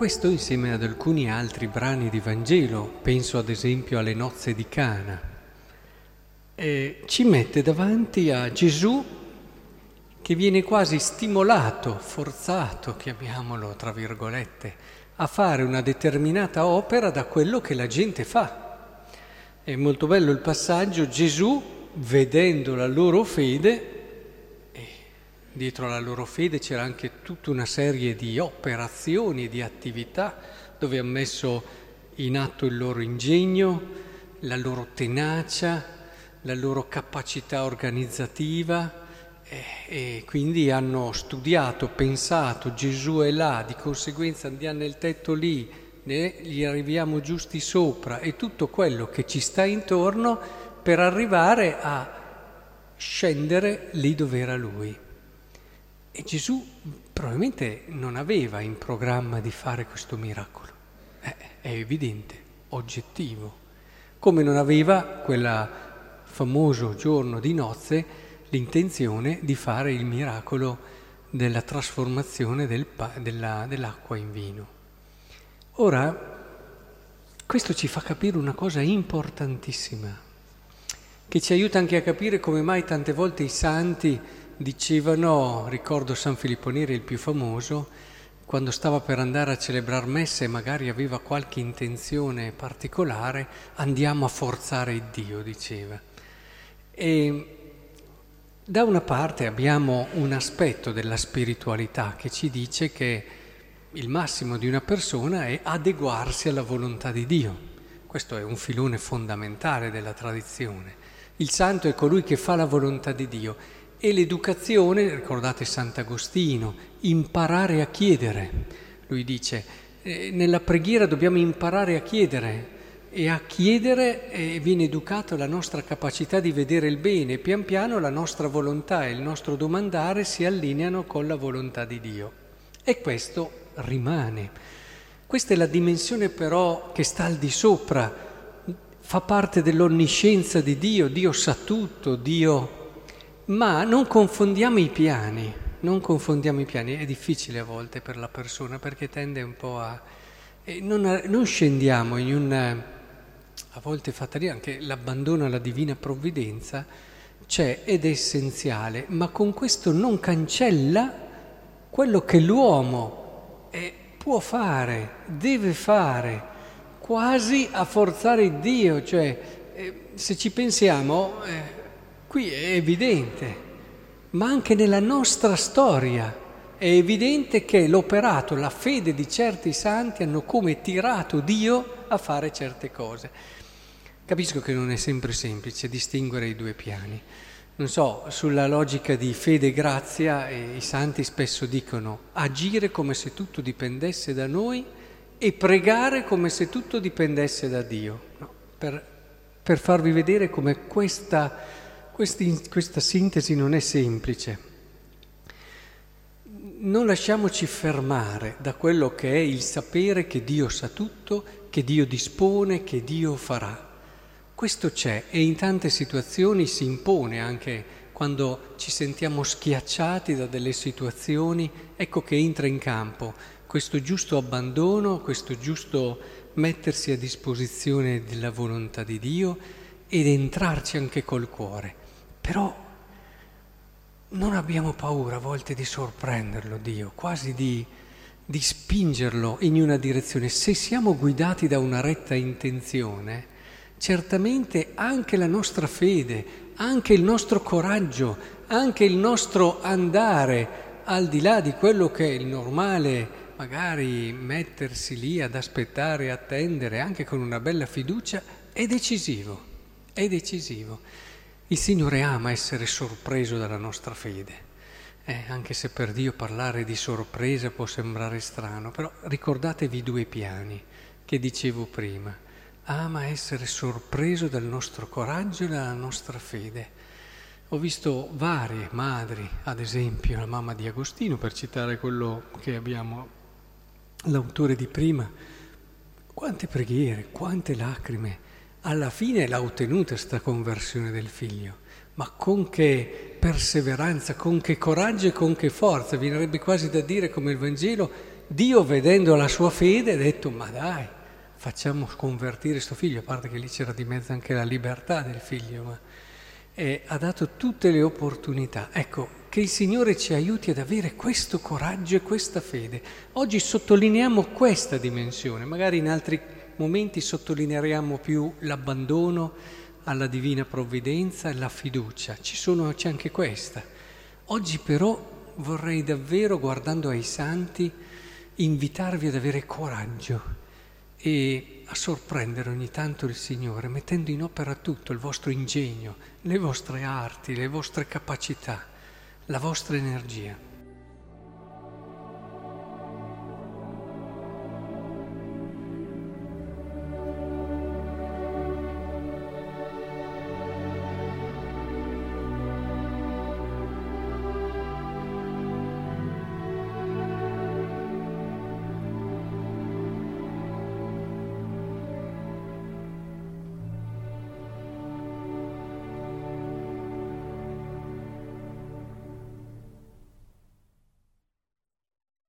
questo insieme ad alcuni altri brani di Vangelo, penso ad esempio alle nozze di Cana, eh, ci mette davanti a Gesù che viene quasi stimolato, forzato, chiamiamolo tra virgolette, a fare una determinata opera da quello che la gente fa. È molto bello il passaggio, Gesù, vedendo la loro fede, Dietro alla loro fede c'era anche tutta una serie di operazioni, di attività dove ha messo in atto il loro ingegno, la loro tenacia, la loro capacità organizzativa e, e quindi hanno studiato, pensato, Gesù è là, di conseguenza andiamo nel tetto lì, ne, gli arriviamo giusti sopra e tutto quello che ci sta intorno per arrivare a scendere lì dove era lui. E Gesù probabilmente non aveva in programma di fare questo miracolo. Eh, è evidente, oggettivo. Come non aveva quel famoso giorno di nozze l'intenzione di fare il miracolo della trasformazione del pa- della, dell'acqua in vino. Ora, questo ci fa capire una cosa importantissima, che ci aiuta anche a capire come mai tante volte i santi dicevano, ricordo San Filippo Neri il più famoso, quando stava per andare a celebrare messe e magari aveva qualche intenzione particolare, andiamo a forzare Dio, diceva. E da una parte abbiamo un aspetto della spiritualità che ci dice che il massimo di una persona è adeguarsi alla volontà di Dio. Questo è un filone fondamentale della tradizione. Il santo è colui che fa la volontà di Dio e l'educazione, ricordate Sant'Agostino, imparare a chiedere. Lui dice, eh, nella preghiera dobbiamo imparare a chiedere e a chiedere eh, viene educata la nostra capacità di vedere il bene, pian piano la nostra volontà e il nostro domandare si allineano con la volontà di Dio. E questo rimane. Questa è la dimensione però che sta al di sopra, fa parte dell'onniscienza di Dio, Dio sa tutto, Dio ma non confondiamo i piani, non confondiamo i piani, è difficile a volte per la persona perché tende un po' a... Non, non, scendiamo in un... a volte fatalità, anche l'abbandono alla divina provvidenza c'è ed è essenziale, ma con questo non cancella quello che l'uomo è, può fare, deve fare, quasi a forzare Dio, cioè eh, se ci pensiamo... Eh, Qui è evidente, ma anche nella nostra storia è evidente che l'operato, la fede di certi santi hanno come tirato Dio a fare certe cose. Capisco che non è sempre semplice distinguere i due piani. Non so, sulla logica di fede e grazia eh, i santi spesso dicono agire come se tutto dipendesse da noi e pregare come se tutto dipendesse da Dio, no? per, per farvi vedere come questa questi, questa sintesi non è semplice. Non lasciamoci fermare da quello che è il sapere che Dio sa tutto, che Dio dispone, che Dio farà. Questo c'è e in tante situazioni si impone anche quando ci sentiamo schiacciati da delle situazioni, ecco che entra in campo questo giusto abbandono, questo giusto mettersi a disposizione della volontà di Dio ed entrarci anche col cuore. Però non abbiamo paura a volte di sorprenderlo, Dio, quasi di, di spingerlo in una direzione. Se siamo guidati da una retta intenzione, certamente anche la nostra fede, anche il nostro coraggio, anche il nostro andare al di là di quello che è il normale, magari mettersi lì ad aspettare, attendere, anche con una bella fiducia, è decisivo, è decisivo. Il Signore ama essere sorpreso dalla nostra fede, eh, anche se per Dio parlare di sorpresa può sembrare strano, però ricordatevi i due piani che dicevo prima. Ama essere sorpreso dal nostro coraggio e dalla nostra fede. Ho visto varie madri, ad esempio la mamma di Agostino, per citare quello che abbiamo, l'autore di prima, quante preghiere, quante lacrime alla fine l'ha ottenuta questa conversione del figlio, ma con che perseveranza, con che coraggio e con che forza, viene quasi da dire come il Vangelo, Dio vedendo la sua fede ha detto ma dai, facciamo convertire questo figlio, a parte che lì c'era di mezzo anche la libertà del figlio, ma eh, ha dato tutte le opportunità. Ecco, che il Signore ci aiuti ad avere questo coraggio e questa fede. Oggi sottolineiamo questa dimensione, magari in altri momenti sottolineeremo più l'abbandono alla divina provvidenza e la fiducia, Ci sono, c'è anche questa. Oggi però vorrei davvero, guardando ai santi, invitarvi ad avere coraggio e a sorprendere ogni tanto il Signore, mettendo in opera tutto il vostro ingegno, le vostre arti, le vostre capacità, la vostra energia.